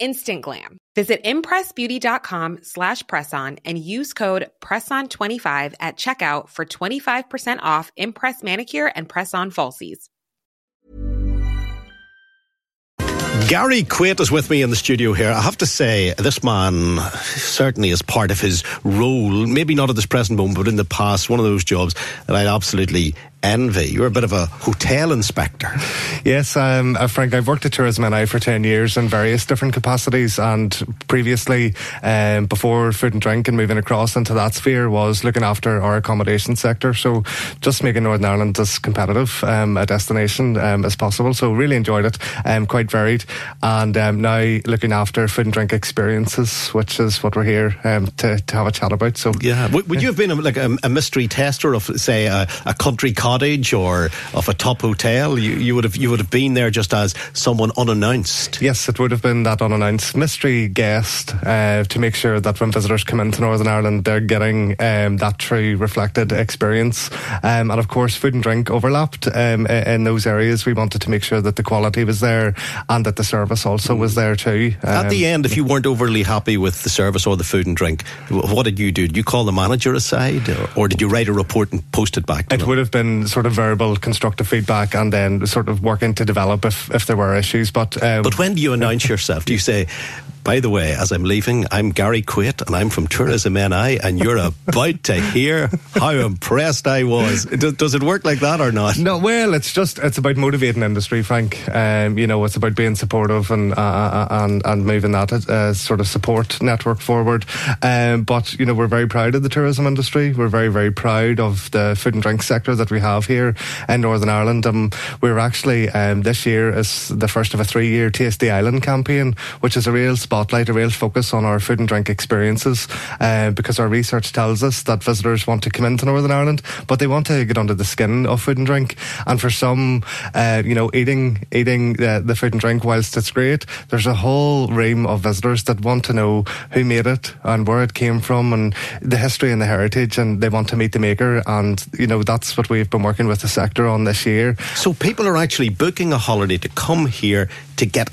instant glam. Visit impressbeauty.com slash presson and use code PRESSON25 at checkout for 25% off Impress Manicure and Press-On Falsies. Gary Quaid is with me in the studio here. I have to say, this man certainly is part of his role, maybe not at this present moment, but in the past, one of those jobs that I absolutely envy. You're a bit of a hotel inspector. Yes, um, uh, Frank, I've worked at Tourism NI for 10 years in various different capacities and previously, um, before food and drink and moving across into that sphere was looking after our accommodation sector. So just making Northern Ireland as competitive um, a destination um, as possible. So really enjoyed it, um, quite varied. And um, now looking after food and drink experiences, which is what we're here um, to, to have a chat about. So Yeah. Would, would you have been a, like a, a mystery tester of, say, a, a country cottage or of a top hotel? You, you would have you would have been there just as someone unannounced. Yes, it would have been that unannounced mystery guest uh, to make sure that when visitors come into Northern Ireland, they're getting um, that true reflected experience. Um, and of course, food and drink overlapped um, in those areas. We wanted to make sure that the quality was there and that the service also was there too. At the Um, end, if you weren't overly happy with the service or the food and drink, what did you do? Did you call the manager aside, or, or did you write a report and post it back? To It them? would have been sort of verbal, constructive feedback, and then sort of working to develop if, if there were issues. But um, But when do you announce yourself? Do you say, by the way, as I'm leaving, I'm Gary Quaid and I'm from Tourism NI and you're about to hear how impressed I was? Does, does it work like that or not? No, well, it's just it's about motivating industry, Frank. Um, you know, it's about being supportive and uh, uh, and and moving that uh, sort of support network forward. Um, but you know, we're very proud of the tourism industry. We're very very proud of the food and drink sector that we have here in Northern Ireland. Um, we're actually um, this year is the first of a three year Taste the Island campaign, which is a real spotlight, a real focus on our food and drink experiences. Uh, because our research tells us that visitors want to come into Northern Ireland, but they want to get under the skin of food and drink. And for some, uh, you know, eating eating uh, the food and drink whilst it's great, there's a whole ream of visitors that want to know who made it and where it came from and the history and the heritage, and they want to meet the maker. And you know, that's what we've been working with the sector on this year. So people are actually booking a holiday to come here to get,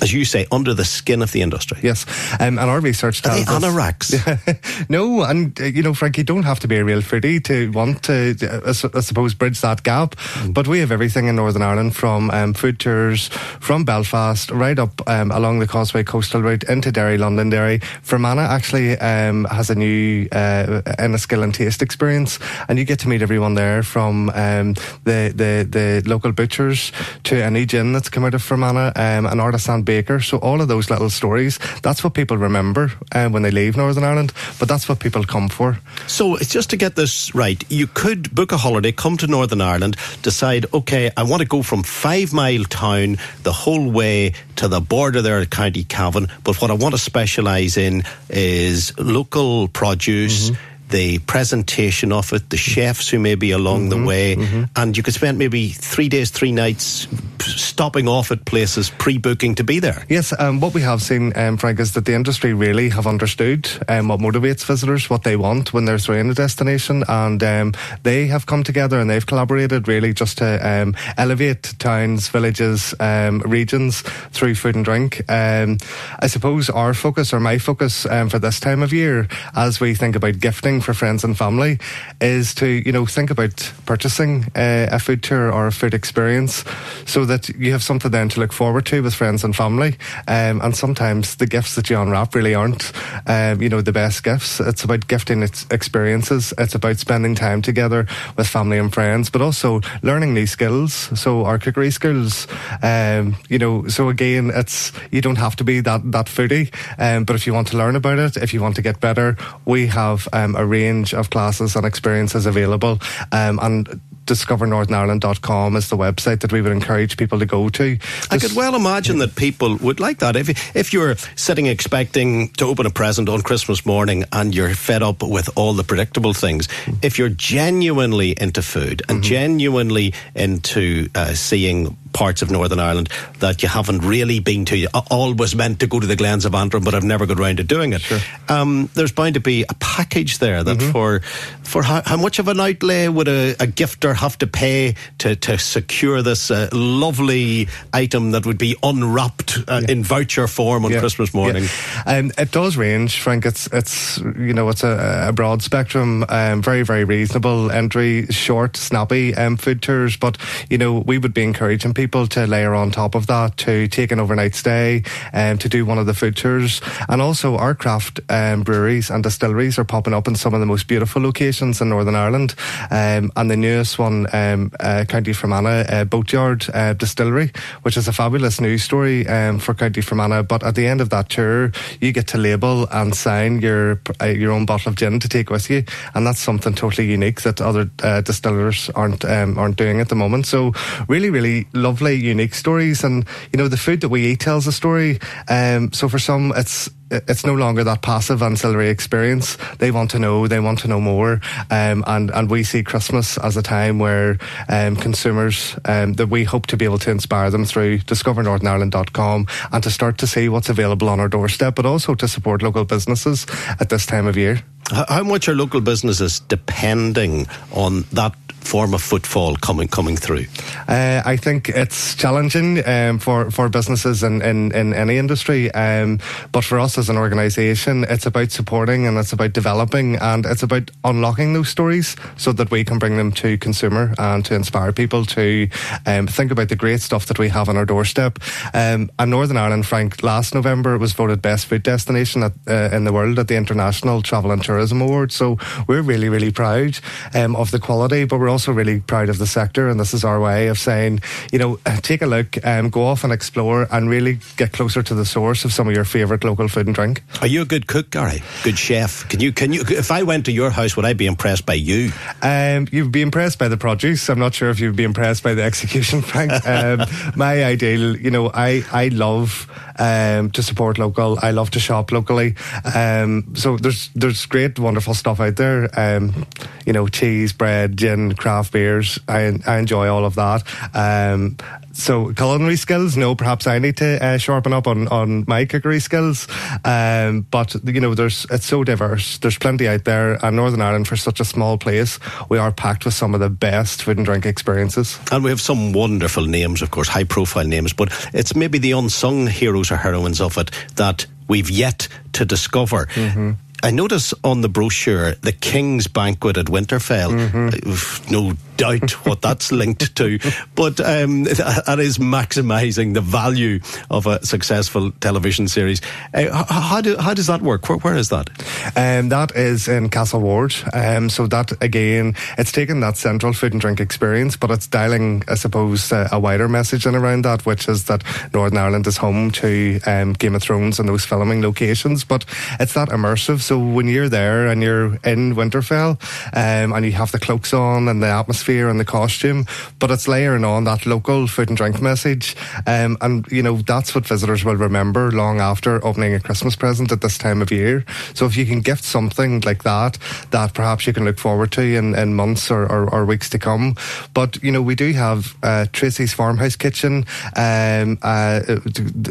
as you say, under the skin of the industry. Yes, um, and our research Are they tells anoraks? no, and uh, you know, Frank, you don't have to be a real foodie to want to, uh, I suppose, bridge that gap. But we have everything in Northern Ireland from um, food tours from Belfast right up um, along the Causeway coastal route into Derry, Londonderry. Fermanagh actually um, has a new uh, Enniskillen Taste experience, and you get to meet everyone there from um, the, the the local butchers to any gin that's come out of Fermanagh, um, an artisan baker. So all of those little stories, that's what people remember uh, when they leave Northern Ireland. But that's what people come for. So it's just to get this right, you could book a holiday, come to Northern Ireland, decide, okay, I want to go from Fivemiletown the whole way to the border there at County Cavan, but what I want to specialise in is local produce. The presentation of it, the chefs who may be along the way, and you could spend maybe three days, three nights stopping off at places, pre booking to be there. Yes, um, what we have seen, um, Frank, is that the industry really have understood um, what motivates visitors, what they want when they're through in a destination, and um, they have come together and they've collaborated really just to um, elevate towns, villages, um, regions through food and drink. Um, I suppose our focus, or my focus um, for this time of year, as we think about gifting for friends and family, is to you know think about purchasing uh, a food tour or a food experience, so that you have something then to look forward to with friends and family. Um, and sometimes the gifts that you unwrap really aren't, um, you know, the best gifts. It's about gifting its experiences. It's about spending time together with family and friends, but also learning new skills. So our cookery skills, um, you know, so again, it's you don't have to be that that foodie, um, but if you want to learn about it, if you want to get better, we have um, a range of classes and experiences available, um, and discovernorthernireland.com is the website that we would encourage people to go to. I could well imagine that people would like that. If if you're sitting expecting to open a present on Christmas morning and you're fed up with all the predictable things, if you're genuinely into food and mm-hmm. genuinely into uh, seeing parts of Northern Ireland that you haven't really been to. You always meant to go to the Glens of Antrim, but I've never got around to doing it. Sure. Um, there's bound to be a package there that mm-hmm. for for how, how, much of an outlay would a, a gifter have to pay to, to secure this uh, lovely item that would be unwrapped uh, yeah. in voucher form on yeah. Christmas morning? Yeah. Um, it does range, Frank. It's it's you know it's a, a broad spectrum, um, very very reasonable entry, short, snappy um, food tours. But you know we would be encouraging people to layer on top of that to take an overnight stay and um, to do one of the food tours. And also, our craft um, breweries and distilleries are popping up in some of the most beautiful locations in Northern Ireland. Um, and the newest one, um, uh, County Fermanagh uh, Boatyard uh, Distillery, which is a fabulous news story um, for County Fermanagh. But at the end of that tour, you get to label and sign your uh, your own bottle of gin to take with you, and that's something totally unique that other uh, distillers aren't um, aren't doing at the moment. So really, really lovely, unique stories, and you know the food that we eat tells a story. Um, so for some, it's it's no longer that passive ancillary experience. They want to know, they want to know more, um, and and we see Christmas as a time where um, consumers um, that we hope to be able to inspire them through discovernorthernireland.com and to start to see what's available on our doorstep, but also to support local businesses at this time of year. How much are local businesses depending on that form of footfall coming coming through? Uh, I think it's challenging um, for for businesses in in, in any industry, um, but for us as an organisation, it's about supporting and it's about developing and it's about unlocking those stories so that we can bring them to consumer and to inspire people to um, think about the great stuff that we have on our doorstep. Um, and Northern Ireland, Frank, last November was voted best food destination at, uh, in the world at the International Travel and Tourism Award. So we're really really proud um, of the quality, but we're also really proud of the sector, and this is our way of saying, you know, take a look, um, go off and explore, and really get closer to the source of some of your favourite local food and drink. Are you a good cook, Gary? Good chef? Can you? Can you? If I went to your house, would I be impressed by you? Um, you'd be impressed by the produce. I'm not sure if you'd be impressed by the execution, Frank. um, my ideal, you know, I I love um, to support local. I love to shop locally. Um, so there's there's great, wonderful stuff out there. Um, you know, cheese, bread, gin, craft beers. I, I enjoy all of that. Um, so culinary skills, no, perhaps I need to uh, sharpen up on, on my cookery skills. Um, but you know, there's it's so diverse. There's plenty out there, and Northern Ireland, for such a small place, we are packed with some of the best food and drink experiences. And we have some wonderful names, of course, high profile names. But it's maybe the unsung heroes or heroines of it that we've yet to discover. Mm-hmm. I notice on the brochure the King's Banquet at Winterfell. Mm-hmm. No doubt what that's linked to, but um, that is maximising the value of a successful television series. Uh, how, do, how does that work? Where, where is that? Um, that is in Castle Ward. Um, so that again, it's taken that central food and drink experience, but it's dialing, I suppose, uh, a wider message in around that, which is that Northern Ireland is home to um, Game of Thrones and those filming locations. But it's that immersive. So when you're there and you're in Winterfell um, and you have the cloaks on and the atmosphere atmosphere and the costume, but it's layering on that local food and drink message. Um, and, you know, that's what visitors will remember long after opening a Christmas present at this time of year. So if you can gift something like that, that perhaps you can look forward to in, in months or, or, or weeks to come. But, you know, we do have uh, Tracy's Farmhouse Kitchen, um, uh,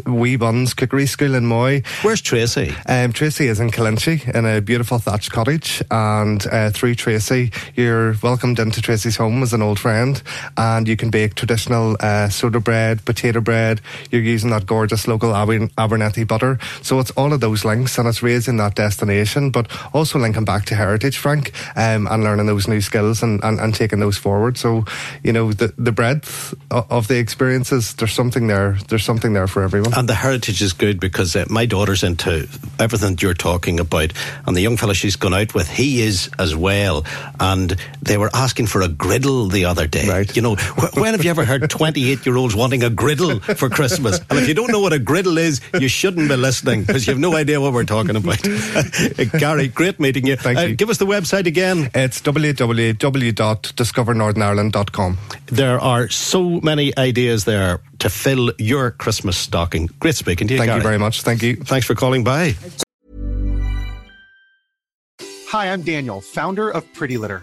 Wee Buns Cookery School in Moy. Where's Tracy? Um, Tracy is in Killinchy in a beautiful thatched cottage. And uh, through Tracy, you're welcomed into Tracy's home home as an old friend, and you can bake traditional uh, soda bread, potato bread. You're using that gorgeous local Aber- Abernethy butter. So it's all of those links, and it's raising that destination, but also linking back to heritage, Frank, um, and learning those new skills and, and, and taking those forward. So, you know, the, the breadth of the experiences, there's something there. There's something there for everyone. And the heritage is good because uh, my daughter's into everything you're talking about, and the young fella she's gone out with, he is as well. And they were asking for a griddle the other day. Right. You know, wh- when have you ever heard 28 year olds wanting a griddle for Christmas? And if you don't know what a griddle is, you shouldn't be listening because you have no idea what we're talking about. Gary, great meeting you. Thank Uh, you. give us the website again. It's www.discovernorthernireland.com. There are so many ideas there to fill your Christmas stocking. Great speaking to you, Thank Gary. you very much. Thank you. Thanks for calling by. Hi, I'm Daniel, founder of Pretty Litter.